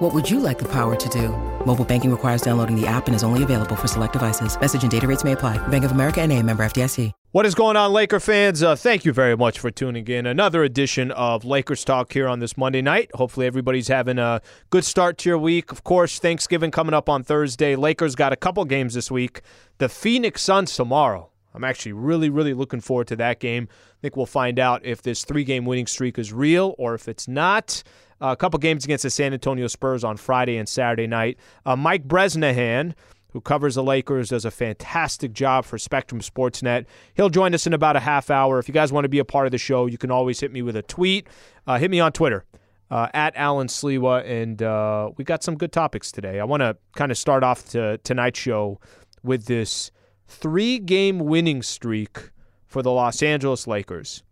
What would you like the power to do? Mobile banking requires downloading the app and is only available for select devices. Message and data rates may apply. Bank of America and a member FDIC. What is going on, Laker fans? Uh, thank you very much for tuning in. Another edition of Lakers Talk here on this Monday night. Hopefully, everybody's having a good start to your week. Of course, Thanksgiving coming up on Thursday. Lakers got a couple games this week. The Phoenix Suns tomorrow. I'm actually really, really looking forward to that game. I think we'll find out if this three game winning streak is real or if it's not. A couple games against the San Antonio Spurs on Friday and Saturday night. Uh, Mike Bresnahan who covers the Lakers, does a fantastic job for Spectrum Sportsnet. He'll join us in about a half hour. If you guys want to be a part of the show, you can always hit me with a tweet. Uh, hit me on Twitter. Uh, at Alan Sliwa, and uh, we got some good topics today. I want to kind of start off to, tonight's show with this three game winning streak for the Los Angeles Lakers.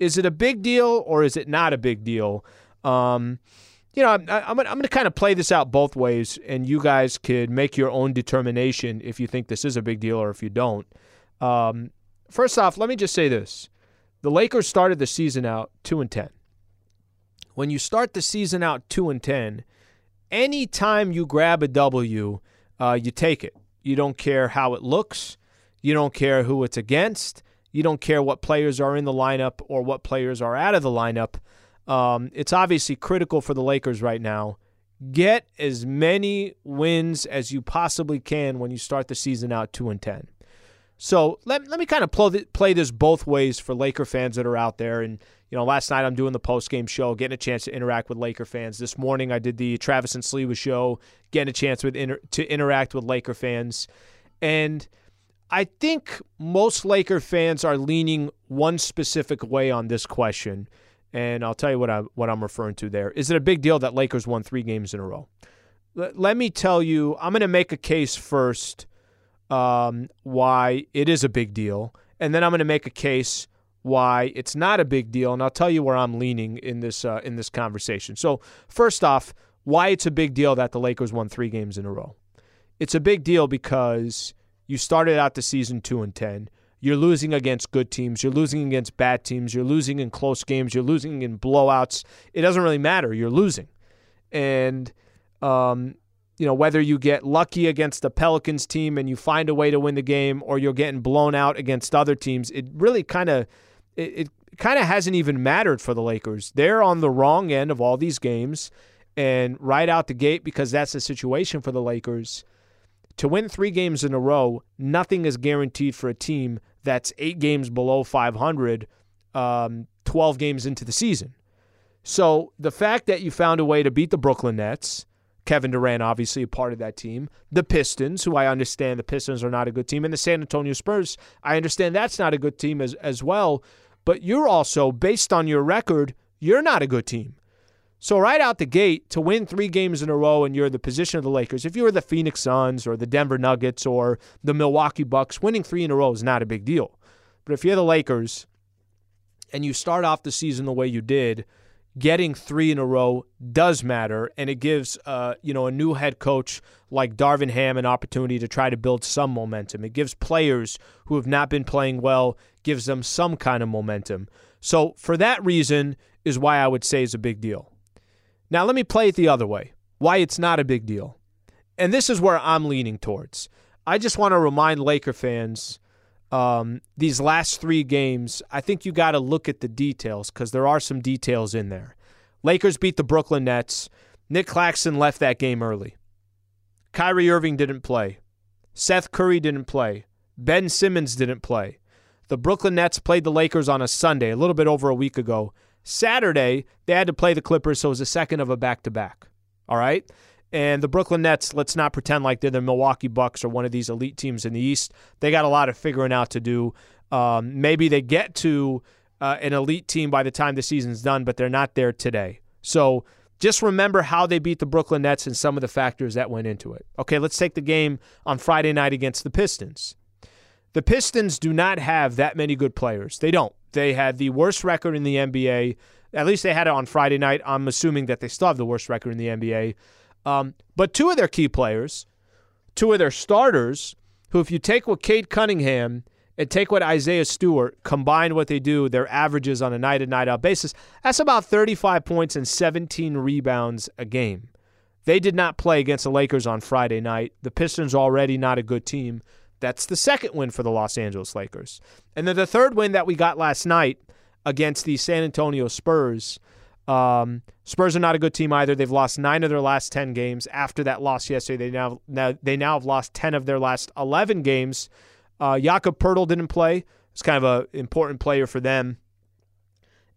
Is it a big deal or is it not a big deal? Um, you know, I'm, I'm, I'm going to kind of play this out both ways, and you guys could make your own determination if you think this is a big deal or if you don't. Um, first off, let me just say this: the Lakers started the season out two and ten. When you start the season out two and ten, anytime you grab a W, uh, you take it. You don't care how it looks. You don't care who it's against. You don't care what players are in the lineup or what players are out of the lineup. Um, it's obviously critical for the Lakers right now. Get as many wins as you possibly can when you start the season out 2 and 10. So let, let me kind of play, play this both ways for Laker fans that are out there. And, you know, last night I'm doing the post game show, getting a chance to interact with Laker fans. This morning I did the Travis and Sliwa show, getting a chance with inter- to interact with Laker fans. And I think most Laker fans are leaning one specific way on this question. And I'll tell you what I'm what I'm referring to there. Is it a big deal that Lakers won three games in a row? Let me tell you, I'm going to make a case first um, why it is a big deal, and then I'm going to make a case why it's not a big deal, and I'll tell you where I'm leaning in this uh, in this conversation. So first off, why it's a big deal that the Lakers won three games in a row? It's a big deal because you started out the season two and ten. You're losing against good teams. You're losing against bad teams. You're losing in close games. You're losing in blowouts. It doesn't really matter. You're losing. And, um, you know, whether you get lucky against the Pelicans team and you find a way to win the game or you're getting blown out against other teams, it really kind of it, it kind of hasn't even mattered for the Lakers. They're on the wrong end of all these games and right out the gate because that's the situation for the Lakers. To win 3 games in a row, nothing is guaranteed for a team that's eight games below 500, um, 12 games into the season. So the fact that you found a way to beat the Brooklyn Nets, Kevin Durant obviously a part of that team, the Pistons, who I understand the Pistons are not a good team, and the San Antonio Spurs, I understand that's not a good team as, as well. But you're also, based on your record, you're not a good team. So right out the gate, to win three games in a row and you're in the position of the Lakers, if you were the Phoenix Suns or the Denver Nuggets or the Milwaukee Bucks, winning three in a row is not a big deal. But if you're the Lakers and you start off the season the way you did, getting three in a row does matter, and it gives uh, you know a new head coach like Darvin Ham an opportunity to try to build some momentum. It gives players who have not been playing well gives them some kind of momentum. So for that reason is why I would say is a big deal. Now, let me play it the other way why it's not a big deal. And this is where I'm leaning towards. I just want to remind Laker fans um, these last three games, I think you got to look at the details because there are some details in there. Lakers beat the Brooklyn Nets. Nic Claxton left that game early. Kyrie Irving didn't play. Seth Curry didn't play. Ben Simmons didn't play. The Brooklyn Nets played the Lakers on a Sunday, a little bit over a week ago. Saturday, they had to play the Clippers, so it was a second of a back to back. All right. And the Brooklyn Nets, let's not pretend like they're the Milwaukee Bucks or one of these elite teams in the East. They got a lot of figuring out to do. Um, maybe they get to uh, an elite team by the time the season's done, but they're not there today. So just remember how they beat the Brooklyn Nets and some of the factors that went into it. Okay, let's take the game on Friday night against the Pistons. The Pistons do not have that many good players. They don't. They had the worst record in the NBA. At least they had it on Friday night. I'm assuming that they still have the worst record in the NBA. Um, but two of their key players, two of their starters, who, if you take what Cade Cunningham and take what Isaiah Stewart combine what they do, their averages on a night in, night out basis, that's about 35 points and 17 rebounds a game. They did not play against the Lakers on Friday night. The Pistons already not a good team. That's the second win for the Los Angeles Lakers. And then the third win that we got last night against the San Antonio Spurs. Um, Spurs are not a good team either. They've lost nine of their last ten games. After that loss yesterday, they now, now they now have lost ten of their last eleven games. Uh, Jakob Poeltl didn't play. It's kind of an important player for them.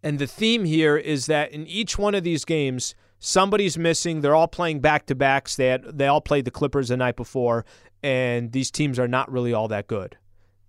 And the theme here is that in each one of these games, somebody's missing. They're all playing back to backs. They had, they all played the Clippers the night before, and these teams are not really all that good.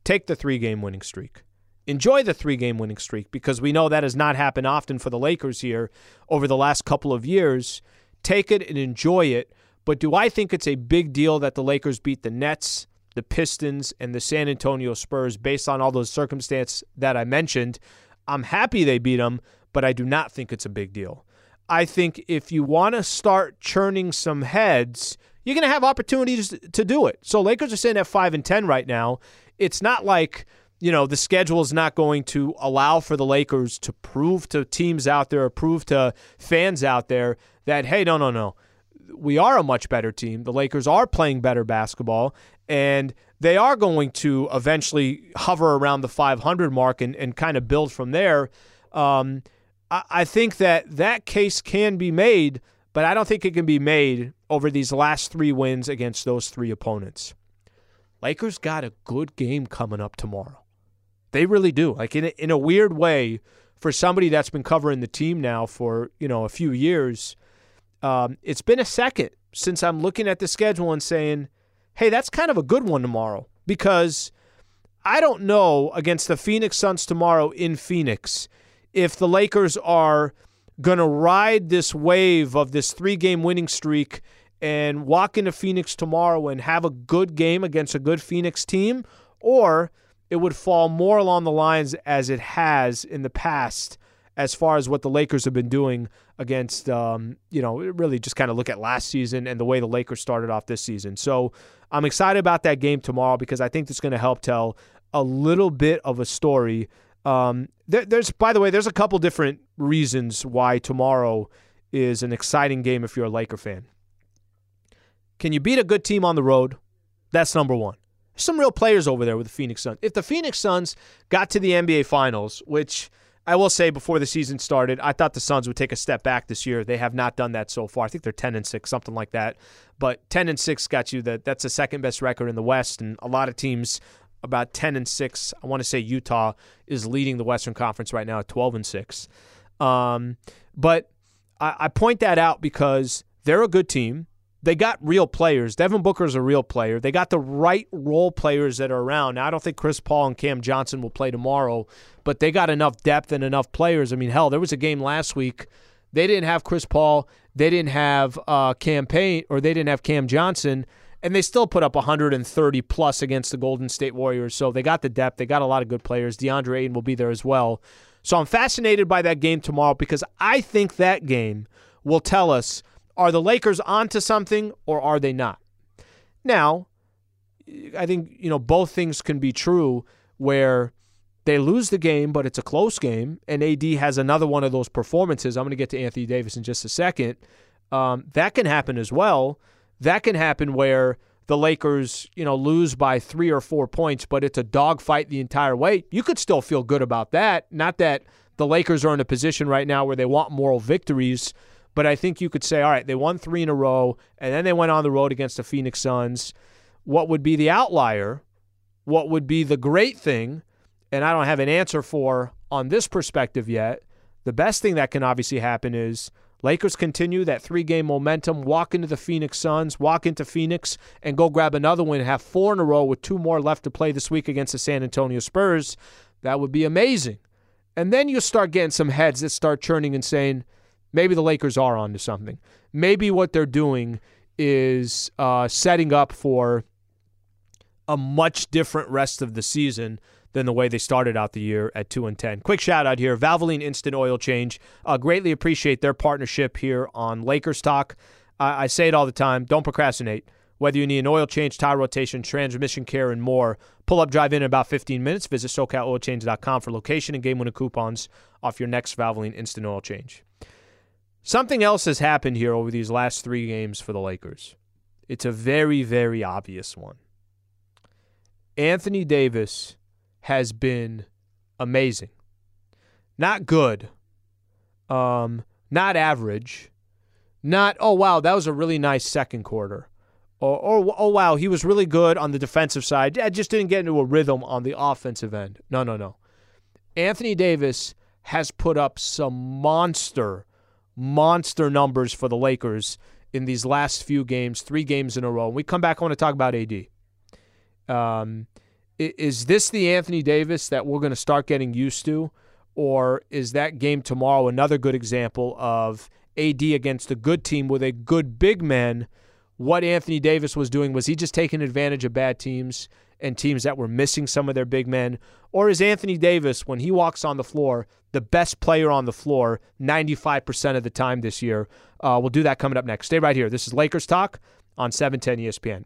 Take the three game winning streak. Enjoy the three game winning streak because we know that has not happened often for the Lakers here over the last couple of years. Take it and enjoy it. But do I think it's a big deal that the Lakers beat the Nets, the Pistons, and the San Antonio Spurs based on all those circumstances that I mentioned. I'm happy they beat them, but I do not think it's a big deal. I think if you want to start churning some heads, you're going to have opportunities to do it. So Lakers are sitting at 5 and 10 right now. It's not like, you know, the schedule is not going to allow for the Lakers to prove to teams out there, or prove to fans out there that hey, no, no, no. We are a much better team. The Lakers are playing better basketball, and they are going to eventually hover around the 500 mark and, and kind of build from there. Um, I, think that that case can be made, but I don't think it can be made over these last three wins against those three opponents. Lakers got a good game coming up tomorrow. They really do. Like in a, in a weird way, for somebody that's been covering the team now for you know a few years, um, it's been a second since I'm looking at the schedule and saying, hey, that's kind of a good one tomorrow because I don't know against the Phoenix Suns tomorrow in Phoenix if the Lakers are going to ride this wave of this three game winning streak and walk into Phoenix tomorrow and have a good game against a good Phoenix team, or it would fall more along the lines as it has in the past as far as what the Lakers have been doing against, um, you know, really just kind of look at last season and the way the Lakers started off this season. So I'm excited about that game tomorrow because I think it's going to help tell a little bit of a story. Um, there, there's, by the way, there's a couple different reasons why tomorrow is an exciting game if you're a Laker fan. Can you beat a good team on the road? That's number one. Some real players over there with the Phoenix Suns. If the Phoenix Suns got to the NBA Finals, which I will say before the season started, I thought the Suns would take a step back this year. They have not done that so far. I think they're 10 and 6, something like that. But 10 and 6 got you that that's the second best record in the West and a lot of teams about 10 and 6. I want to say Utah is leading the Western Conference right now at 12 and 6. Um, but I, I point that out because they're a good team they got real players. Devin Booker's a real player. They got the right role players that are around. Now, I don't think Chris Paul and Cam Johnson will play tomorrow, but they got enough depth and enough players. I mean, hell, there was a game last week. They didn't have Chris Paul. They didn't have uh, Cam or they didn't have Cam Johnson, and they still put up 130 plus against the Golden State Warriors. So they got the depth. They got a lot of good players. DeAndre Ayton will be there as well. So I'm fascinated by that game tomorrow because I think that game will tell us – are the Lakers onto something or are they not? Now, I think, you know, both things can be true where they lose the game, but it's a close game, and AD has another one of those performances. I'm going to get to Anthony Davis in just a second. Um, that can happen as well. That can happen where the Lakers, you know, lose by three or four points, but it's a dogfight the entire way. You could still feel good about that. Not that the Lakers are in a position right now where they want moral victories but I think you could say, all right, they won three in a row, and then they went on the road against the Phoenix Suns. What would be the outlier? What would be the great thing? And I don't have an answer for on this perspective yet. The best thing that can obviously happen is Lakers continue that three game momentum, walk into the Phoenix Suns, walk into Phoenix, and go grab another win, and have four in a row with two more left to play this week against the San Antonio Spurs. That would be amazing. And then you start getting some heads that start churning and saying, maybe the Lakers are onto something. Maybe what they're doing is uh, setting up for a much different rest of the season than the way they started out the year at 2 and 10. Quick shout out here Valvoline Instant Oil Change. Uh, greatly appreciate their partnership here on Lakers Talk. I, I say it all the time don't procrastinate. Whether you need an oil change, tire rotation, transmission care, and more, pull up, drive in in about 15 minutes. Visit SoCalOilChange.com for location and game winning coupons off your next Valvoline Instant Oil Change. Something else has happened here over these last three games for the Lakers. It's a very, very obvious one. Anthony Davis has been amazing. Not good, um, not average, not, oh, wow, that was a really nice second quarter. Or, or, oh, wow, he was really good on the defensive side. I just didn't get into a rhythm on the offensive end. No, no, no. Anthony Davis has put up some monster, monster numbers for the Lakers in these last few games, three games in a row. When we come back, I want to talk about AD. Um, is this the Anthony Davis that we're going to start getting used to? Or is that game tomorrow another good example of AD against a good team with a good big man, what Anthony Davis was doing was he just taking advantage of bad teams and teams that were missing some of their big men? Or is Anthony Davis, when he walks on the floor, the best player on the floor 95% of the time this year? Uh, we'll do that coming up next. Stay right here. This is Lakers Talk on 710 ESPN.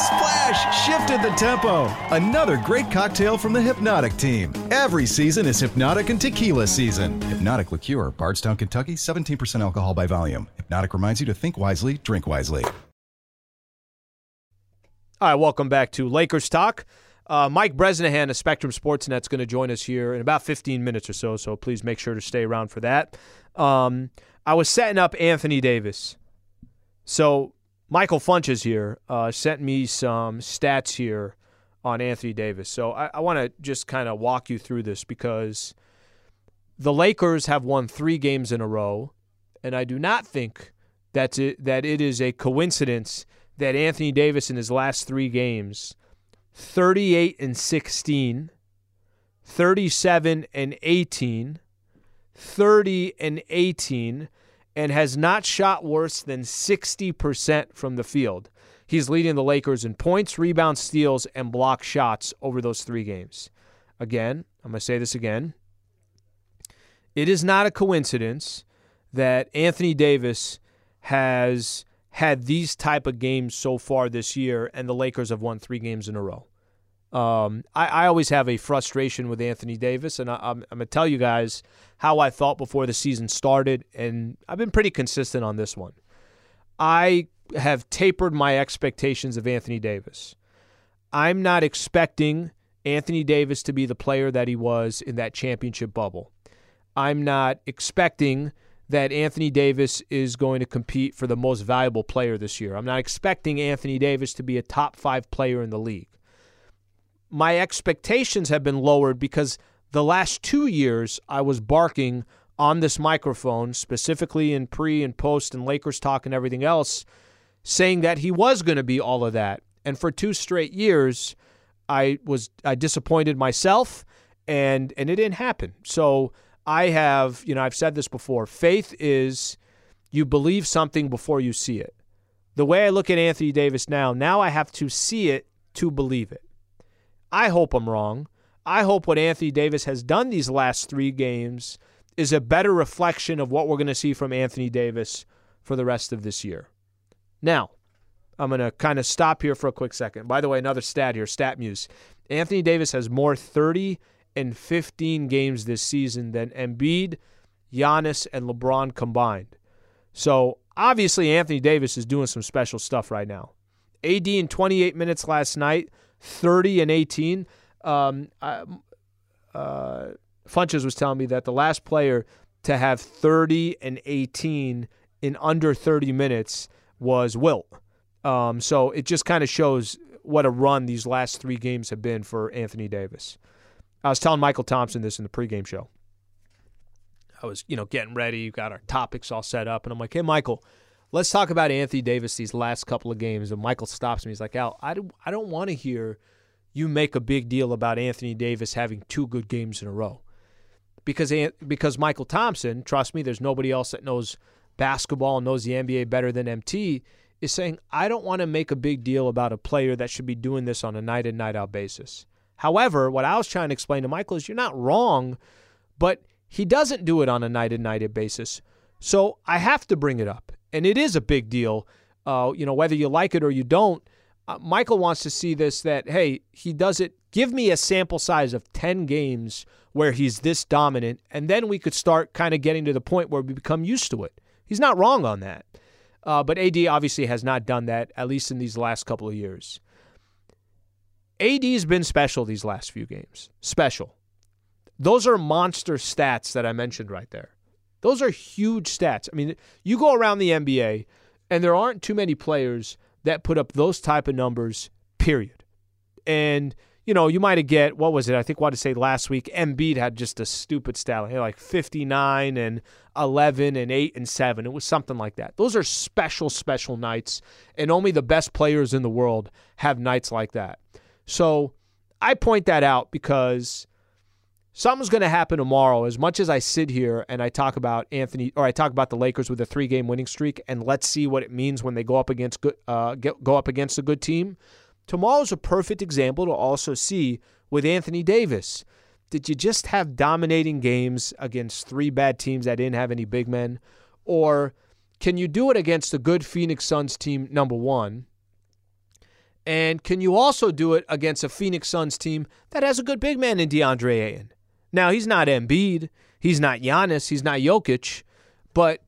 Splash shifted the tempo. Another great cocktail from the Hypnotic team. Every season is Hypnotic and Tequila season. Hypnotic Liqueur, Bardstown, Kentucky, 17% alcohol by volume. Hypnotic reminds you to think wisely, drink wisely. All right, welcome back to Lakers Talk. Uh, Mike Bresnahan of Spectrum Sportsnet is going to join us here in about 15 minutes or so, so please make sure to stay around for that. Um, I was setting up Anthony Davis. So Michael Funches here uh, sent me some stats here on Anthony Davis. So I, I want to just kind of walk you through this because the Lakers have won three games in a row, and I do not think that it, that it is a coincidence that Anthony Davis in his last three games, 38 and 16, 37 and 18, 30 and 18 and has not shot worse than 60% from the field. He's leading the Lakers in points, rebounds, steals, and block shots over those three games. Again, I'm going to say this again. It is not a coincidence that Anthony Davis has had these type of games so far this year, and the Lakers have won three games in a row. Um, I, I, always have a frustration with Anthony Davis, and I, I'm, I'm going to tell you guys how I thought before the season started, and I've been pretty consistent on this one. I have tapered my expectations of Anthony Davis. I'm not expecting Anthony Davis to be the player that he was in that championship bubble. I'm not expecting that Anthony Davis is going to compete for the most valuable player this year. I'm not expecting Anthony Davis to be a top five player in the league my expectations have been lowered because the last two years I was barking on this microphone, specifically in pre and post and Lakers talk and everything else, saying that he was going to be all of that. And for two straight years, I was I disappointed myself, and and it didn't happen. So I have, you know, I've said this before. Faith is you believe something before you see it. The way I look at Anthony Davis now, now I have to see it to believe it. I hope I'm wrong. I hope what Anthony Davis has done these last three games is a better reflection of what we're going to see from Anthony Davis for the rest of this year. Now, I'm going to kind of stop here for a quick second. By the way, another stat here, StatMuse. Anthony Davis has more 30 and 15 games this season than Embiid, Giannis, and LeBron combined. So obviously, Anthony Davis is doing some special stuff right now. AD in 28 minutes last night, 30 and 18. Um, uh, Funches was telling me that the last player to have 30 and 18 in under 30 minutes was Wilt. Um, so it just kind of shows what a run these last three games have been for Anthony Davis. I was telling Mychal Thompson this in the pregame show. I was, you know, getting ready, got our topics all set up, and I'm like, hey, Mychal, let's talk about Anthony Davis these last couple of games. And Mychal stops me. He's like, Al, I don't, I don't want to hear you make a big deal about Anthony Davis having two good games in a row. Because, because Mychal Thompson, trust me, there's nobody else that knows basketball and knows the NBA better than MT, is saying, I don't want to make a big deal about a player that should be doing this on a night in, night out basis. However, what I was trying to explain to Mychal is you're not wrong, but he doesn't do it on a night in, night out basis. So I have to bring it up. And it is a big deal, uh, you know, whether you like it or you don't. Uh, Mychal wants to see this that, hey, he does it. Give me a sample size of 10 games where he's this dominant, and then we could start kind of getting to the point where we become used to it. He's not wrong on that. Uh, but AD obviously has not done that, at least in these last couple of years. AD's been special these last few games. Special. Those are monster stats that I mentioned right there. Those are huge stats. I mean, you go around the NBA, and there aren't too many players that put up those type of numbers, period. And – you know, you might have get what was it? I think what to say last week. Embiid had just a stupid stat, like 59 and 11 and 8 and 7. It was something like that. Those are special, special nights, and only the best players in the world have nights like that. So I point that out because something's going to happen tomorrow. As much as I sit here and I talk about Anthony, or I talk about the Lakers with a three-game winning streak, and let's see what it means when they go up against good, uh, go up against a good team. Tomorrow's a perfect example to also see with Anthony Davis. Did you just have dominating games against three bad teams that didn't have any big men? Or can you do it against a good Phoenix Suns team, number one? And can you also do it against a Phoenix Suns team that has a good big man in DeAndre Ayton? Now, he's not Embiid, he's not Giannis, he's not Jokic, but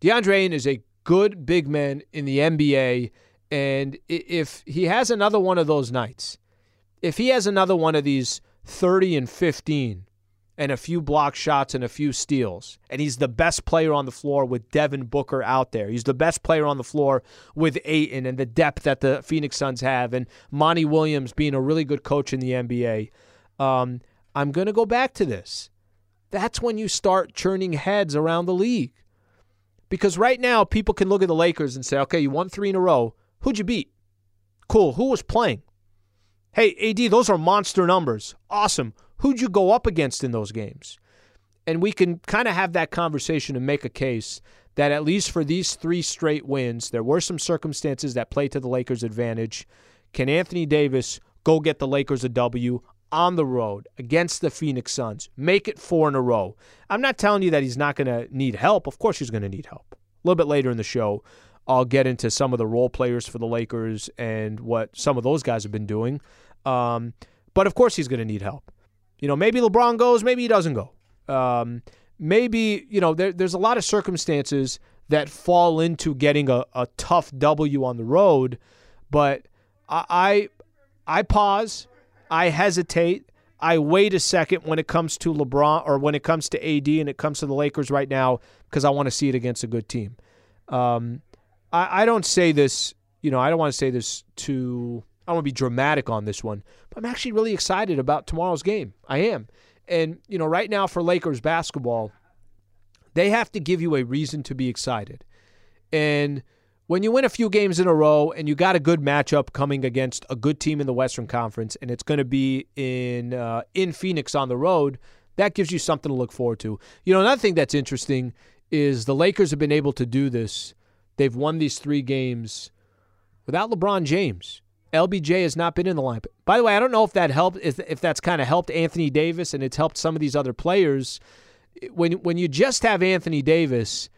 DeAndre Ayton is a good big man in the NBA and if he has another one of those nights, if he has another one of these 30 and 15 and a few block shots and a few steals, and he's the best player on the floor with Devin Booker out there. He's the best player on the floor with Ayton and the depth that the Phoenix Suns have, and Monty Williams being a really good coach in the NBA. Um, I'm going to go back to this. That's when you start churning heads around the league. Because right now, people can look at the Lakers and say, okay, you won three in a row. Who'd you beat? Cool. Who was playing? Hey, AD, those are monster numbers. Awesome. Who'd you go up against in those games? And we can kind of have that conversation and make a case that at least for these three straight wins, there were some circumstances that played to the Lakers' advantage. Can Anthony Davis go get the Lakers a W on the road against the Phoenix Suns? Make it four in a row. I'm not telling you that he's not going to need help. Of course, he's going to need help. A little bit later in the show, I'll get into some of the role players for the Lakers and what some of those guys have been doing. Um, but of course, he's going to need help. You know, maybe LeBron goes, maybe he doesn't go. Um, maybe, you know, there, there's a lot of circumstances that fall into getting a, a tough W on the road. But I, I, I pause, I hesitate. I wait a second when it comes to LeBron or when it comes to AD and it comes to the Lakers right now because I want to see it against a good team. Um, I, I don't say this, you know, I don't want to say this to, I want to be dramatic on this one, but I'm actually really excited about tomorrow's game. I am. And, you know, right now for Lakers basketball, they have to give you a reason to be excited. And when you win a few games in a row and you got a good matchup coming against a good team in the Western Conference, and it's going to be in uh, in Phoenix on the road, That gives you something to look forward to. You know, another thing that's interesting is the Lakers have been able to do this. They've won these three games without LeBron James. LBJ has not been in the lineup. By the way, I don't know if that helped, if, if that's kind of helped Anthony Davis and it's helped some of these other players. When when you just have Anthony Davis,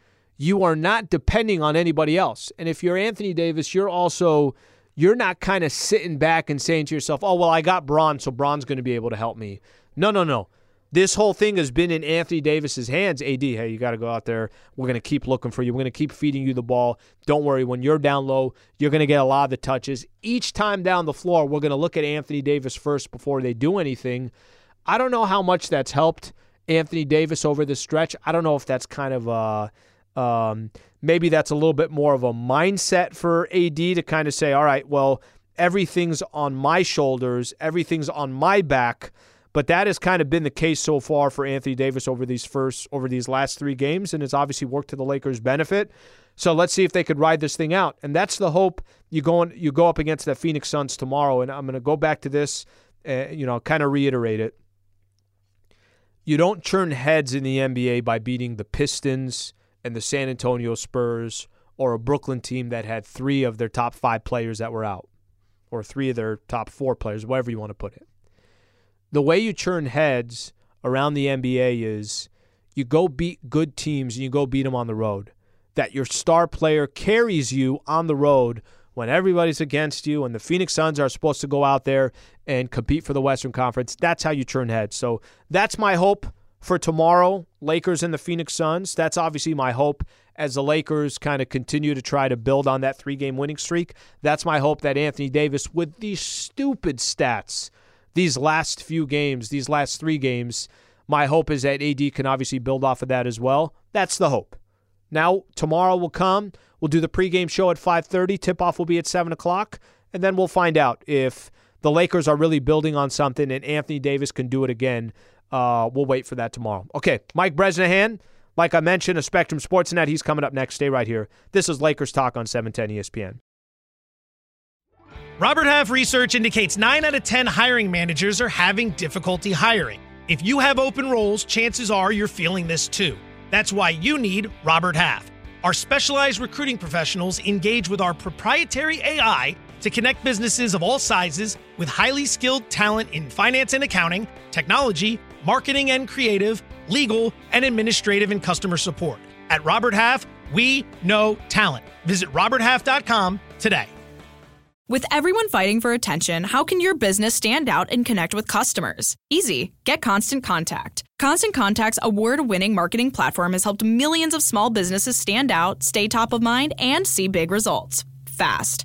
you are not depending on anybody else. And if you're Anthony Davis, you're also you're not kind of sitting back and saying to yourself, "Oh, well, I got Bron, so Bron's going to be able to help me." No, no, no. This whole thing has been in Anthony Davis's hands. AD, hey, you got to go out there. We're going to keep looking for you. We're going to keep feeding you the ball. Don't worry. When you're down low, you're going to get a lot of the touches. Each time down the floor, we're going to look at Anthony Davis first before they do anything. I don't know how much that's helped Anthony Davis over the stretch. I don't know if that's kind of a. Um, maybe that's a little bit more of a mindset for AD to kind of say, all right, well, everything's on my shoulders, everything's on my back. But that has kind of been the case so far for Anthony Davis over these first over these last three games, and it's obviously worked to the Lakers' benefit. So let's see if they could ride this thing out, and that's the hope. You go on, you go up against the Phoenix Suns tomorrow, and I'm going to go back to this, uh, you know, kind of reiterate it. You don't turn heads in the NBA by beating the Pistons and the San Antonio Spurs or a Brooklyn team that had three of their top five players that were out, or three of their top four players, whatever you want to put it. The way you turn heads around the NBA is you go beat good teams and you go beat them on the road. That your star player carries you on the road when everybody's against you and the Phoenix Suns are supposed to go out there and compete for the Western Conference. That's how you turn heads. So that's my hope for tomorrow, Lakers and the Phoenix Suns. That's obviously my hope as the Lakers kind of continue to try to build on that three game winning streak. That's my hope that Anthony Davis, with these stupid stats, these last few games, these last three games, my hope is that AD can obviously build off of that as well. That's the hope. Now, tomorrow will come. We'll do the pregame show at 5.30. Tip-off will be at 7 o'clock. And then we'll find out if the Lakers are really building on something and Anthony Davis can do it again uh, we'll wait for that tomorrow. Okay, Mike Bresnahan, like I mentioned, a Spectrum Sportsnet. He's coming up next. Stay right here. This is Lakers Talk on 710 ESPN. Robert Half research indicates 9 out of 10 hiring managers are having difficulty hiring. If you have open roles, chances are you're feeling this too. That's why you need Robert Half. Our specialized recruiting professionals engage with our proprietary AI to connect businesses of all sizes with highly skilled talent in finance and accounting, technology, marketing and creative, legal, and administrative and customer support. At Robert Half, we know talent. Visit RobertHalf.com today. With everyone fighting for attention, how can your business stand out and connect with customers? Easy. Get Constant Contact. Constant Contact's award winning marketing platform has helped millions of small businesses stand out, stay top of mind, and see big results fast.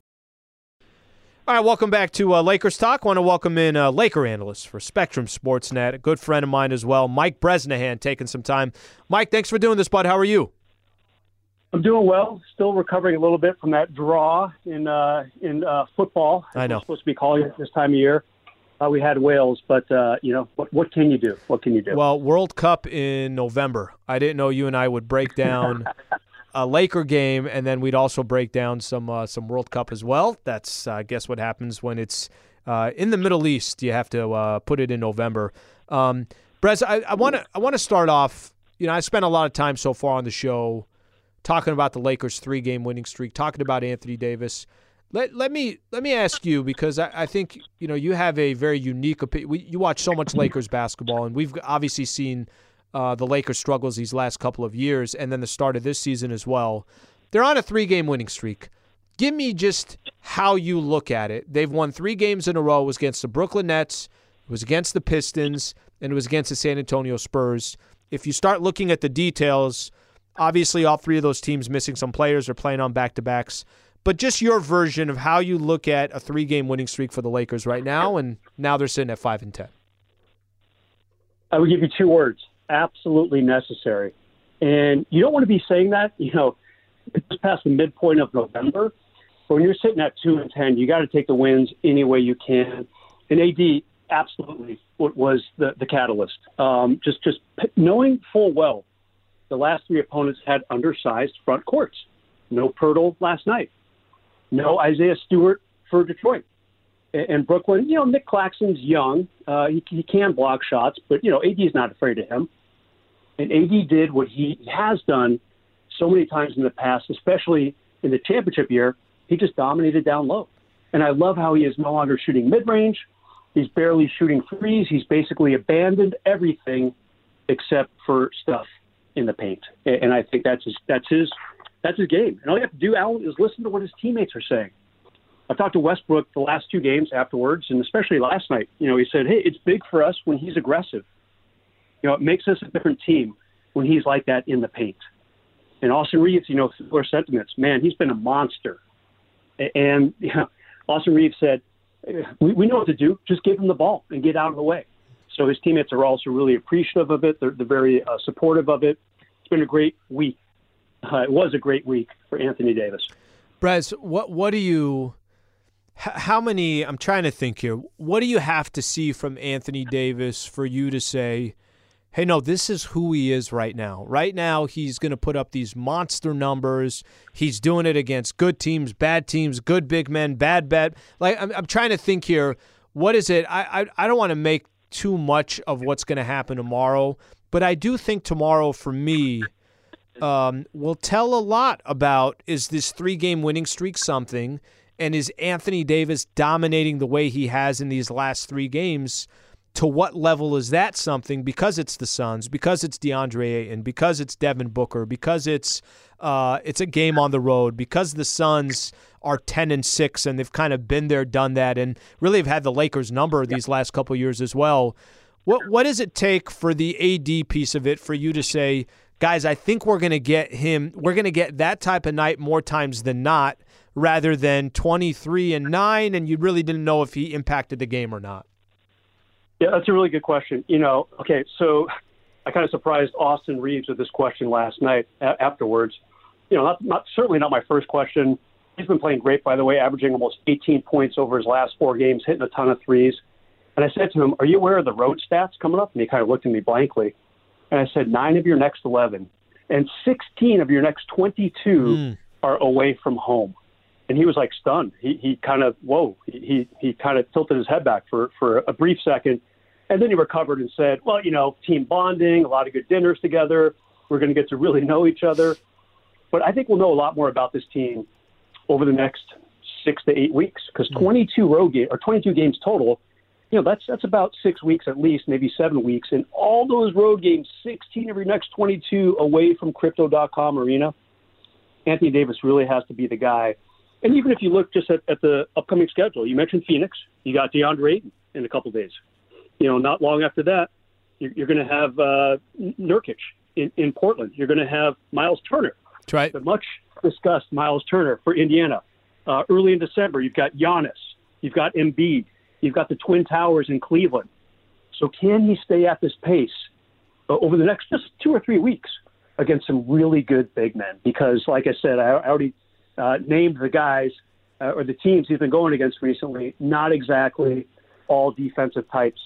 All right, welcome back to uh, Lakers Talk. Want to welcome in uh, Laker analyst for Spectrum Sportsnet, a good friend of mine as well, Mike Bresnahan, taking some time. Mike, thanks for doing this, bud. How are you? I'm doing well. Still recovering a little bit from that draw in uh, in uh, football. I know. Supposed to be calling it this time of year. Uh, we had Wales, but uh, you know what? What can you do? What can you do? Well, World Cup in November. I didn't know you and I would break down a Laker game, and then we'd also break down some uh, some World Cup as well. That's I guess what happens when it's uh, in the Middle East. You have to uh, put it in November. Um, Brez, I want to I want to start off. You know, I spent a lot of time so far on the show talking about the Lakers' three game winning streak, talking about Anthony Davis. Let, let me let me ask you because I, I think you know you have a very unique opinion. You watch so much Lakers basketball, and we've obviously seen uh, the Lakers' struggles these last couple of years, and then the start of this season as well. They're on a three game winning streak. give me just how you look at it. They've won three games in a row. It was against the Brooklyn Nets, it was against the Pistons, and it was against the San Antonio Spurs. If you start looking at the details, obviously all three of those teams missing some players are playing on back to backs. But just your version of how you look at a three game winning streak for the Lakers right now, and now they're sitting at five and ten. I would give you two words: absolutely necessary. And you don't want to be saying that, you know, just past the midpoint of November. But when you're sitting at two and ten, you got to take the wins any way you can. And AD absolutely was the the catalyst. Um, just just knowing full well the last three opponents had undersized front courts. No Poeltl last night. No Isaiah Stewart for Detroit. And Brooklyn, you know, Nic Claxton's young. Uh, he, he can block shots, but, you know, AD's not afraid of him. And AD did what he has done so many times in the past, especially in the championship year. He just dominated down low. And I love how he is no longer shooting mid range. He's barely shooting threes. He's basically abandoned everything except for stuff in the paint. And I think that's his, that's his that's his game. And all you have to do, Alan, is listen to what his teammates are saying. I've talked to Westbrook the last two games afterwards, and especially last night. You know, he said, "Hey, it's big for us when he's aggressive. You know, it makes us a different team when he's like that in the paint." And Austin Reaves, you know, similar sentiments. Man, he's been a monster. And you know, Austin Reaves said, we, "We know what to do. Just give him the ball and get out of the way." So his teammates are also really appreciative of it. They're, they're very uh, supportive of it. It's been a great week uh, it was a great week for Anthony Davis. Brez, what what do you? How many? I'm trying to think here. What do you have to see from Anthony Davis for you to say, "Hey, no, this is who he is right now. Right now, he's going to put up these monster numbers. He's doing it against good teams, bad teams, good big men, bad bad." Like I'm, I'm trying to think here. What is it? I I, I don't want to make too much of what's going to happen tomorrow, but I do think tomorrow for me um, will tell a lot about is this three game winning streak something, and is Anthony Davis dominating the way he has in these last three games? To what level is that something? Because it's the Suns, because it's DeAndre Ayton, because it's Devin Booker, because it's uh, it's a game on the road, because the Suns are ten and six and they've kind of been there, done that, and really have had the Lakers number these last couple years as well. What what does it take for the AD piece of it for you to say guys, I think we're going to get him. We're going to get that type of night more times than not, rather than 23 and nine, and you really didn't know if he impacted the game or not. Yeah, that's a really good question. You know, okay, so I kind of surprised Austin Reaves with this question last night afterwards. You know, not, not certainly not my first question. He's been playing great, by the way, averaging almost 18 points over his last four games, hitting a ton of threes. And I said to him, "Are you aware of the road stats coming up?" And he kind of looked at me blankly. And I said, nine of your next 11 and 16 of your next 22 mm. are away from home. And he was like stunned. He, he kind of, whoa, he, he, kind of tilted his head back for, for a brief second. And then he recovered and said, well, you know, team bonding, a lot of good dinners together. We're going to get to really know each other. But I think we'll know a lot more about this team over the next six to eight weeks because mm. 22 road game or 22 games total you know, that's that's about six weeks at least, maybe seven weeks. And all those road games, 16 of your next 22 away from Crypto.com Arena, Anthony Davis really has to be the guy. And even if you look just at, at the upcoming schedule, you mentioned Phoenix, you got DeAndre Ayton in a couple days. You know, not long after that, you're, you're going to have uh, Nurkic in, in Portland. You're going to have Miles Turner. That's right. The much discussed Miles Turner for Indiana. Uh, early in December, you've got Giannis. You've got Embiid. You've got the Twin Towers in Cleveland. So can he stay at this pace uh, over the next just two or three weeks against some really good big men? Because, like I said, I already uh, named the guys uh, or the teams he's been going against recently. Not exactly all defensive types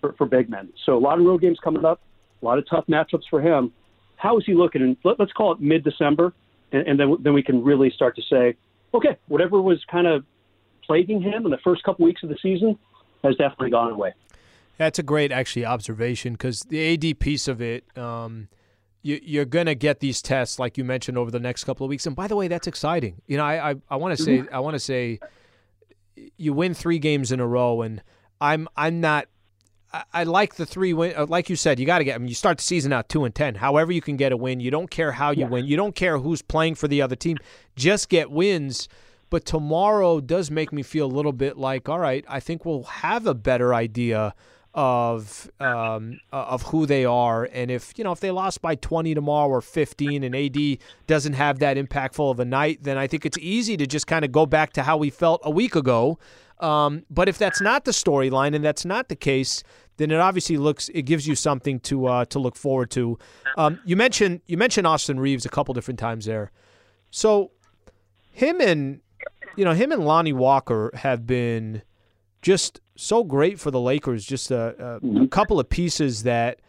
for, for big men. So a lot of road games coming up, a lot of tough matchups for him. How is he looking? In, let, us call it mid-December, and, and then then we can really start to say, okay, whatever was kind of plaguing him in the first couple weeks of the season has definitely gone away. That's a great actually observation because the AD piece of it, um, you, you're going to get these tests like you mentioned over the next couple of weeks. And by the way, that's exciting. You know, I I, I want to say. I want to say you win three games in a row, and I'm I'm not. I, like the three win. Uh, like you said, you got to get. I mean, you start the season out two and ten. However, you can get a win. You don't care how you yeah. win. You don't care who's playing for the other team. Just get wins. But tomorrow does make me feel a little bit like, all right, I think we'll have a better idea of um, of who they are, and if you know if they lost by 20 tomorrow or 15, and AD doesn't have that impactful of a night, then I think it's easy to just kind of go back to how we felt a week ago. Um, but if that's not the storyline and that's not the case, then it obviously looks it gives you something to uh, to look forward to. Um, you mentioned you mentioned Austin Reaves a couple different times there, so him and you know him and Lonnie Walker have been just so great for the Lakers. Just a, a, a mm-hmm. couple of pieces that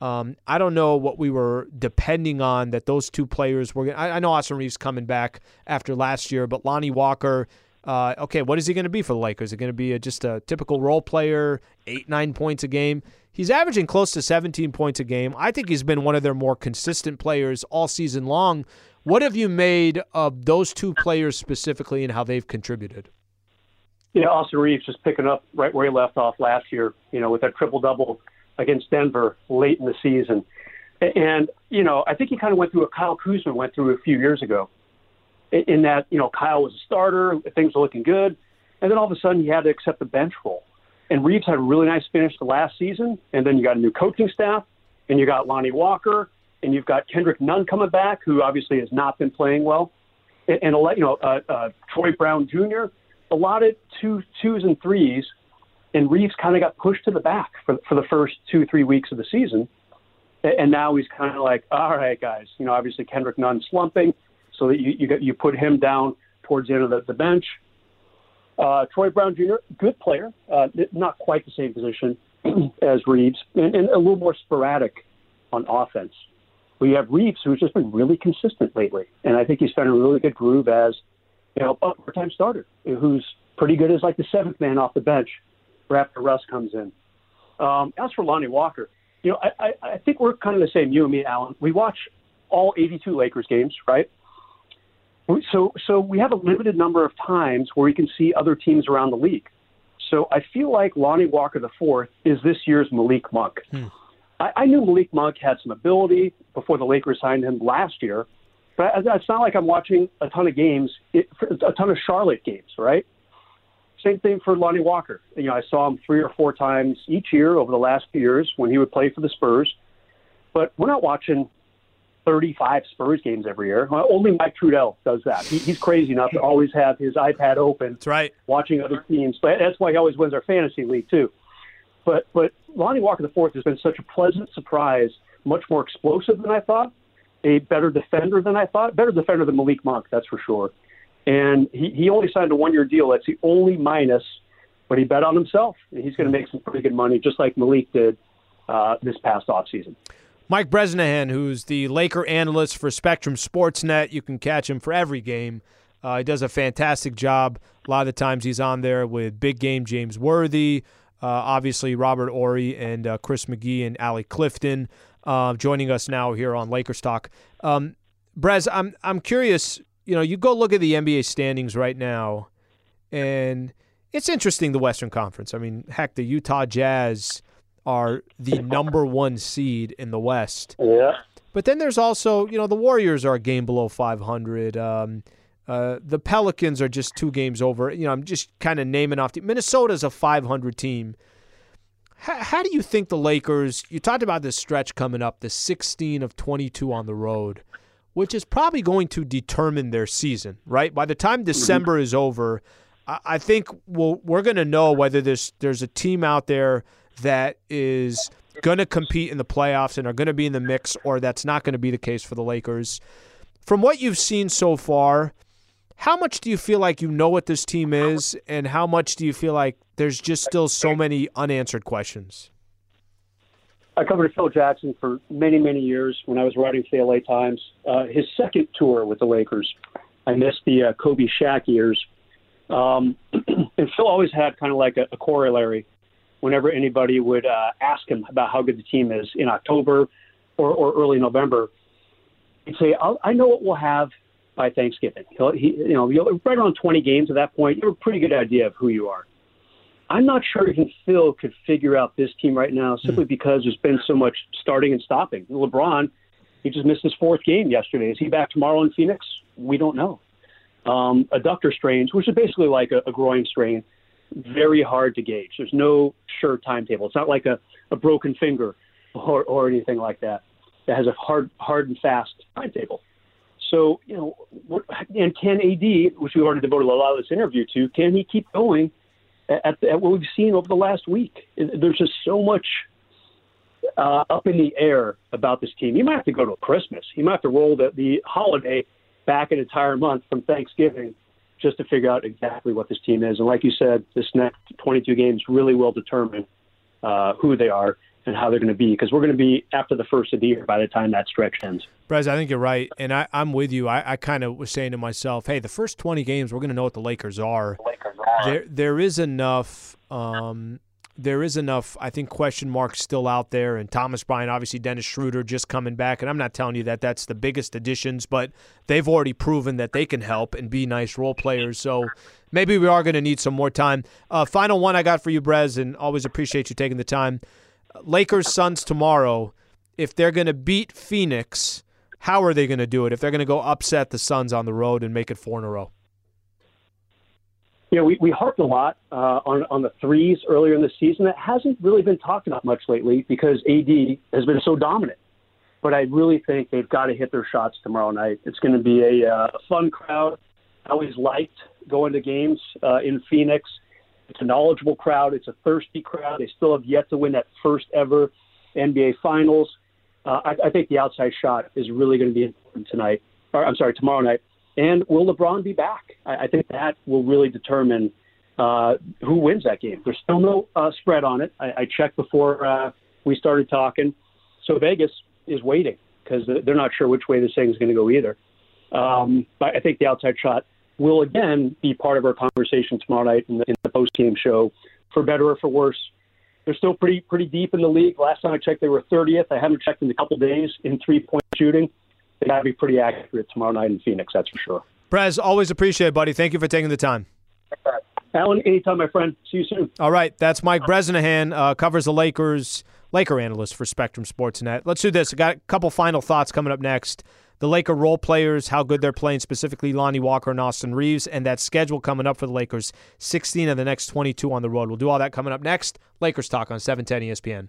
um, I don't know what we were depending on that those two players were. I, I know Austin Reaves coming back after last year, but Lonnie Walker. Uh, okay, what is he going to be for the Lakers? Is it going to be a, just a typical role player, eight, nine points a game? He's averaging close to 17 points a game. I think he's been one of their more consistent players all season long. What have you made of those two players specifically and how they've contributed? Know, Austin Reaves just picking up right where he left off last year, you know, with that triple double against Denver late in the season. And, you know, I think he kind of went through what Kyle Kuzma went through a few years ago in that, you know, Kyle was a starter, things were looking good. And then all of a sudden he had to accept the bench role. And Reaves had a really nice finish the last season. And then you got a new coaching staff, and you got Lonnie Walker, and you've got Kendrick Nunn coming back, who obviously has not been playing well. And, and you know, uh, uh, Troy Brown Jr., a lot of two twos and threes, and Reaves kind of got pushed to the back for for the first two three weeks of the season, and now he's kind of like, all right, guys, you know, obviously Kendrick Nunn slumping, so that you you, get, you put him down towards the end of the, the bench. Uh, Troy Brown Jr., good player, uh, not quite the same position as Reaves, and, and a little more sporadic on offense. We have Reaves, who's just been really consistent lately, and I think he's found a really good groove as you know, a part-time starter who's pretty good as like the seventh man off the bench after Russ comes in. Um, as for Lonnie Walker, you know, I, I, I think we're kind of the same. You and me, Alan. We watch all 82 Lakers games, right? So, so we have a limited number of times where we can see other teams around the league. So I feel like Lonnie Walker the fourth is this year's Malik Monk. Hmm. I, I knew Malik Monk had some ability before the Lakers signed him last year, but it's not like I'm watching a ton of games, a ton of Charlotte games, right? Same thing for Lonnie Walker. You know, I saw him three or four times each year over the last few years when he would play for the Spurs. But we're not watching 35 Spurs games every year. Only Mike Trudell does that. He, he's crazy enough to always have his iPad open. That's right. Watching other teams. But that's why he always wins our fantasy league too. But but Lonnie Walker the fourth has been such a pleasant surprise, much more explosive than I thought a better defender than I thought. Better defender than Malik Monk, that's for sure. And he, he only signed a one year deal. That's the only minus, but he bet on himself. And he's going to make some pretty good money, just like Malik did uh, this past offseason. Mike Bresnahan, who's the Laker analyst for Spectrum Sportsnet, you can catch him for every game. Uh, he does a fantastic job. A lot of the times he's on there with big game James Worthy, uh, obviously Robert Horry and uh, Chris McGee and Allie Clifton uh, joining us now here on Lakers Talk. Um, Brez, I'm I'm curious. You know, you go look at the NBA standings right now, and it's interesting. The Western Conference. I mean, heck, the Utah Jazz are the number one seed in the West. Yeah. But then there's also, you know, the Warriors are a game below 500. Um, uh, the Pelicans are just two games over. You know, I'm just kind of naming off. The, Minnesota's a 500 team. How, how do you think the Lakers? You talked about this stretch coming up, the 16 of 22 on the road, which is probably going to determine their season, right? By the time mm-hmm. December is over, I, I think we'll, we're going to know whether there's there's a team out there that is going to compete in the playoffs and are going to be in the mix, or that's not going to be the case for the Lakers. From what you've seen so far, how much do you feel like you know what this team is, and how much do you feel like there's just still so many unanswered questions? I covered Phil Jackson for many, many years when I was writing for the LA Times. Uh, his second tour with the Lakers, I missed the uh, Kobe Shaq years. Um, and Phil always had kind of like a, a corollary whenever anybody would uh, ask him about how good the team is in October or, or early November. He'd say, I know what we'll have by Thanksgiving. He'll, he, you know, right around 20 games at that point, you have a pretty good idea of who you are. I'm not sure even Phil could figure out this team right now simply mm. because there's been so much starting and stopping. LeBron, he just missed his fourth game yesterday. Is he back tomorrow in Phoenix? We don't know. um, adductor strains, which is basically like a, a groin strain, very hard to gauge. There's no sure timetable. It's not like a, a broken finger or, or anything like that that has a hard, hard and fast timetable. So, you know, and can AD, which we already devoted a lot of this interview to, can he keep going at, at what we've seen over the last week? There's just so much uh, up in the air about this team. You might have to go to Christmas. You might have to roll the, the holiday back an entire month from Thanksgiving just to figure out exactly what this team is. And like you said, this next 22 games really will determine uh, who they are and how they're going to be because we're going to be after the first of the year by the time that stretch ends. Brez, I think you're right, and I, am with you. I, I kind of was saying to myself, "Hey, the first 20 games, we're going to know what the Lakers are. The Lakers are. There, there is enough um, there is enough, I think, question marks still out there. And Thomas Bryant, obviously, Dennis Schroeder just coming back. And I'm not telling you that that's the biggest additions, but they've already proven that they can help and be nice role players. So maybe we are going to need some more time. Uh, final one I got for you, Brez, and always appreciate you taking the time. Lakers Suns tomorrow. If they're going to beat Phoenix, how are they going to do it? If they're going to go upset the Suns on the road and make it four in a row? you know, we, we harped a lot uh, on, on the threes earlier in the season. That hasn't really been talked about much lately because AD has been so dominant. But I really think they've got to hit their shots tomorrow night. It's going to be a, uh, a fun crowd. I always liked going to games uh, in Phoenix. It's a knowledgeable crowd. It's a thirsty crowd. They still have yet to win that first ever NBA Finals. Uh, I, I think the outside shot is really going to be important tonight. Or I'm sorry, tomorrow night. And will LeBron be back? I, I think that will really determine uh, who wins that game. There's still no uh, spread on it. I, I checked before uh, we started talking. So Vegas is waiting because they're not sure which way this thing is going to go either. Um, but I think the outside shot will again be part of our conversation tomorrow night in the, in the post game show, for better or for worse. They're still pretty pretty deep in the league. Last time I checked, they were 30th. I haven't checked in a couple days in three point shooting they got to be pretty accurate tomorrow night in Phoenix. That's for sure. Brez, always appreciate it, buddy. Thank you for taking the time. Alan, anytime, my friend. See you soon. All right, that's Mike Bresnahan, uh, covers the Lakers, Laker analyst for Spectrum Sportsnet. Let's do this. I got a couple final thoughts coming up next. The Laker role players, how good they're playing, specifically Lonnie Walker and Austin Reaves, and that schedule coming up for the Lakers, 16 of the next 22 on the road. We'll do all that coming up next. Lakers talk on 710 ESPN.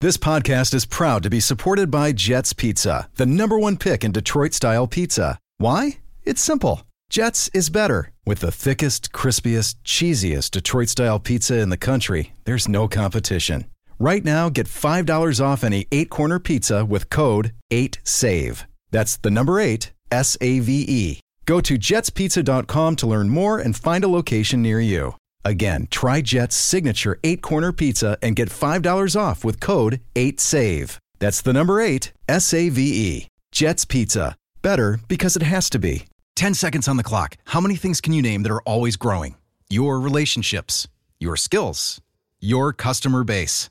This podcast is proud to be supported by Jets Pizza, the number one pick in Detroit style pizza. Why? It's simple. Jets is better. With the thickest, crispiest, cheesiest Detroit style pizza in the country, there's no competition. Right now, get $5 off any eight corner pizza with code 8SAVE. That's the number eight, S A V E. Go to jetspizza.com to learn more and find a location near you. Again, try Jet's signature eight corner pizza and get $5 off with code 8SAVE. That's the number eight, S A V E. Jet's Pizza. Better because it has to be. 10 seconds on the clock. How many things can you name that are always growing? Your relationships, your skills, your customer base.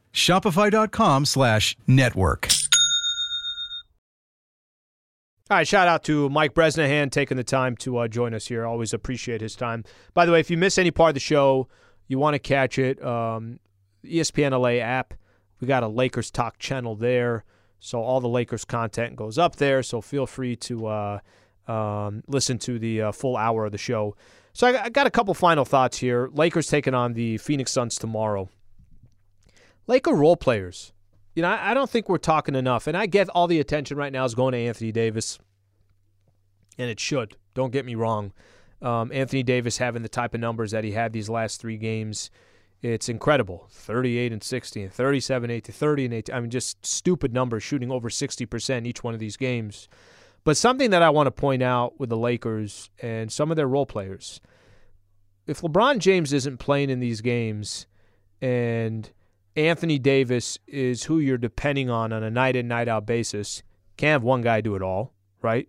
Shopify.com slash network. All right, shout out to Mike Bresnahan taking the time to uh, join us here. Always appreciate his time. By the way, if you miss any part of the show, you want to catch it, um, ESPN LA app. We got a Lakers Talk channel there, so all the Lakers content goes up there. So feel free to uh, um, listen to the uh, full hour of the show. So I, I got a couple final thoughts here. Lakers taking on the Phoenix Suns tomorrow. Laker role players you know, I, I don't think we're talking enough. And I get all the attention right now is going to Anthony Davis, and it should. Don't get me wrong. Um, Anthony Davis having the type of numbers that he had these last three games, it's incredible. 38 and 60 and 37 8 to 30 and 8. I mean, just stupid numbers, shooting over 60% each one of these games. But something that I want to point out with the Lakers and some of their role players, if LeBron James isn't playing in these games and Anthony Davis is who you're depending on on a night in, night out basis. Can't have one guy do it all, right?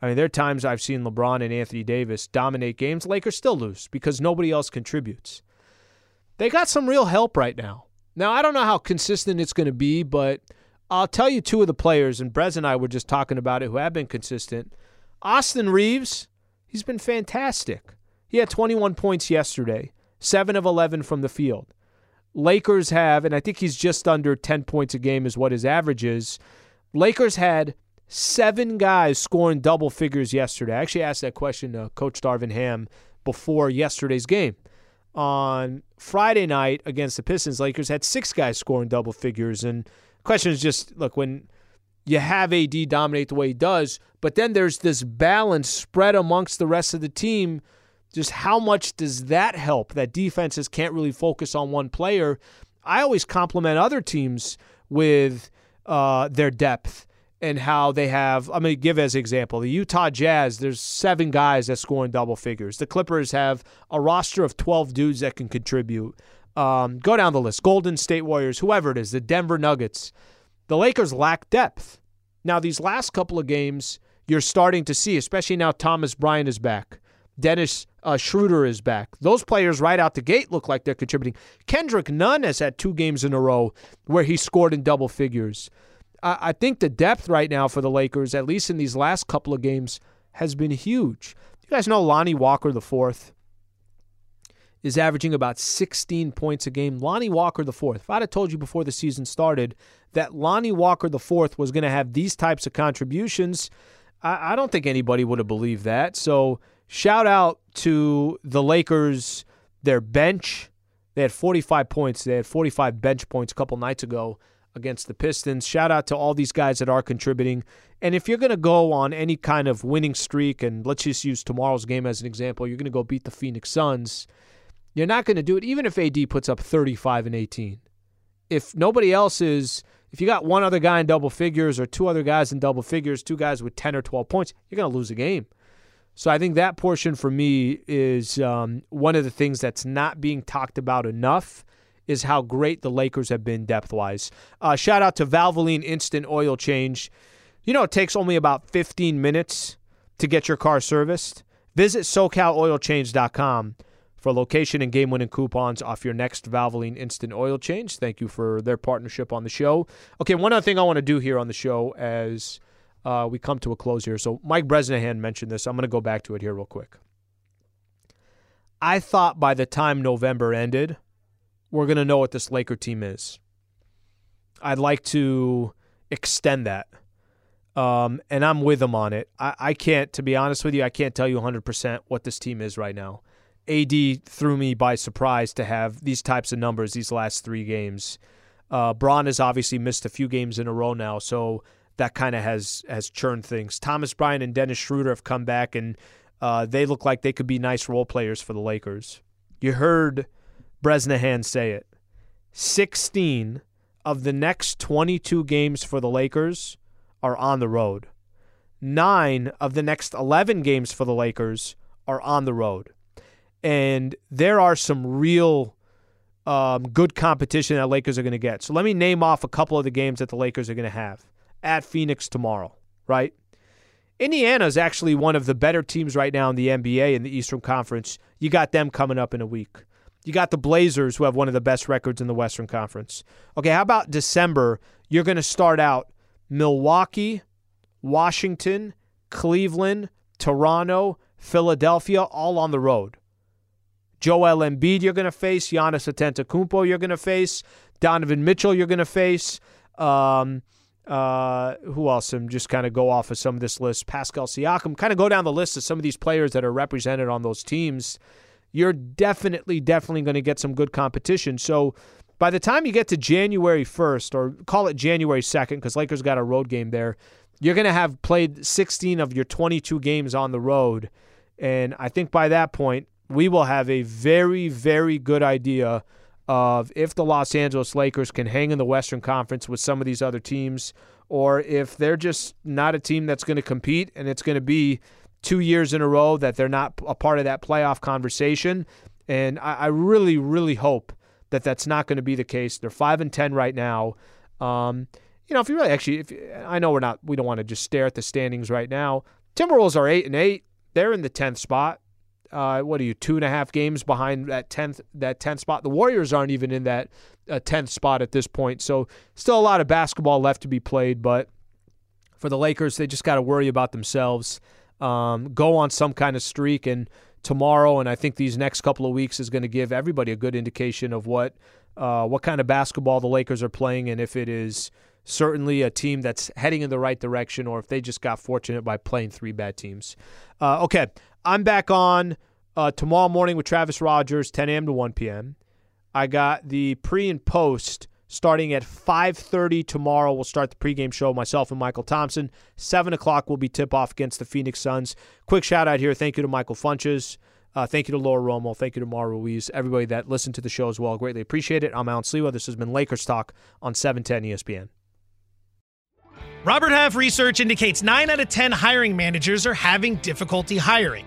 I mean, there are times I've seen LeBron and Anthony Davis dominate games. Lakers still lose because nobody else contributes. They got some real help right now. Now, I don't know how consistent it's going to be, but I'll tell you two of the players, and Brez and I were just talking about it, who have been consistent. Austin Reaves, he's been fantastic. He had 21 points yesterday, 7 of 11 from the field. Lakers have, and I think he's just under 10 points a game, is what his average is. Lakers had seven guys scoring double figures yesterday. I actually asked that question to Coach Darvin Ham before yesterday's game. On Friday night against the Pistons, Lakers had six guys scoring double figures. And question is just look, when you have AD dominate the way he does, but then there's this balance spread amongst the rest of the team. Just how much does that help? That defenses can't really focus on one player. I always compliment other teams with uh, their depth and how they have. I'm going to give as an example the Utah Jazz. There's seven guys that score in double figures. The Clippers have a roster of 12 dudes that can contribute. Um, go down the list. Golden State Warriors, whoever it is, the Denver Nuggets. The Lakers lack depth. Now, these last couple of games, you're starting to see, especially now Thomas Bryant is back. Dennis uh, Schroeder is back. Those players right out the gate look like they're contributing. Kendrick Nunn has had two games in a row where he scored in double figures. I, I think the depth right now for the Lakers, at least in these last couple of games, has been huge. You guys know Lonnie Walker the fourth is averaging about 16 points a game. Lonnie Walker the fourth. If I'd have told you before the season started that Lonnie Walker the fourth was going to have these types of contributions, I, I don't think anybody would have believed that. So shout out to the Lakers, their bench. They had 45 points. They had 45 bench points a couple nights ago against the Pistons. Shout out to all these guys that are contributing. And if you're going to go on any kind of winning streak, and let's just use tomorrow's game as an example, you're going to go beat the Phoenix Suns. You're not going to do it even if AD puts up 35 and 18. If nobody else is, if you got one other guy in double figures or two other guys in double figures, two guys with 10 or 12 points, you're going to lose a game. So I think that portion for me is um, one of the things that's not being talked about enough is how great the Lakers have been depth wise. Uh, shout out to Valvoline Instant Oil Change. You know, it takes only about 15 minutes to get your car serviced. Visit SoCalOilChange.com for location and game winning coupons off your next Valvoline Instant Oil Change. Thank you for their partnership on the show. Okay, one other thing I want to do here on the show as uh, we come to a close here. So, Mike Bresnahan mentioned this. I'm going to go back to it here real quick. I thought by the time November ended, we're going to know what this Laker team is. I'd like to extend that. Um, and I'm with them on it. I, I can't, to be honest with you, I can't tell you 100% what this team is right now. AD threw me by surprise to have these types of numbers these last three games. Uh, Bron has obviously missed a few games in a row now, so that kind of has has churned things. Thomas Bryant and Dennis Schroeder have come back, and uh, they look like they could be nice role players for the Lakers. You heard Bresnahan say it. 16 of the next 22 games for the Lakers are on the road. Nine of the next 11 games for the Lakers are on the road. And there are some real um, good competition that Lakers are going to get. So let me name off a couple of the games that the Lakers are going to have at Phoenix tomorrow, right? Indiana is actually one of the better teams right now in the NBA in the Eastern Conference. You got them coming up in a week. You got the Blazers, who have one of the best records in the Western Conference. Okay, how about December? You're going to start out Milwaukee, Washington, Cleveland, Toronto, Philadelphia, all on the road. Joel Embiid, you're going to face. Giannis Antetokounmpo, you're going to face. Donovan Mitchell, you're going to face. Um, uh, who else? I'm just kind of go off of some of this list. Pascal Siakam. Kind of go down the list of some of these players that are represented on those teams you're definitely, definitely going to get some good competition. So by the time you get to January 1st, or call it January 2nd, because Lakers got a road game there, you're going to have played 16 of your 22 games on the road. And I think by that point, we will have a very, very good idea of if the Los Angeles Lakers can hang in the Western Conference with some of these other teams, or if they're just not a team that's going to compete and it's going to be two years in a row that they're not a part of that playoff conversation. And I, I really, really hope that that's not going to be the case. They're five and ten right now. Um, you know, if you really actually, if I know we're not, we don't want to just stare at the standings right now. Timberwolves are eight and eight. They're in the tenth spot. Uh, what are you two and a half games behind that tenth that tenth spot? The Warriors aren't even in that uh, tenth spot at this point, so still a lot of basketball left to be played. But for the Lakers, they just got to worry about themselves, um, go on some kind of streak, and tomorrow and I think these next couple of weeks is going to give everybody a good indication of what uh, what kind of basketball the Lakers are playing and if it is certainly a team that's heading in the right direction or if they just got fortunate by playing three bad teams. Uh, okay, I'm back on uh, tomorrow morning with Travis Rogers, 10 a.m. to 1 p.m. I got the pre and post starting at 5.30 tomorrow we'll start the pregame show myself and Mychal Thompson 7 o'clock will be tip-off against the phoenix suns quick shout out here thank you to michael funches uh, thank you to Laura Romo. Thank you to Mara Ruiz. Everybody that listened to the show as well. Greatly appreciate it. I'm Alan Sliwa. This has been Lakers Talk on 710 ESPN. Robert Half research indicates 9 out of 10 hiring managers are having difficulty hiring.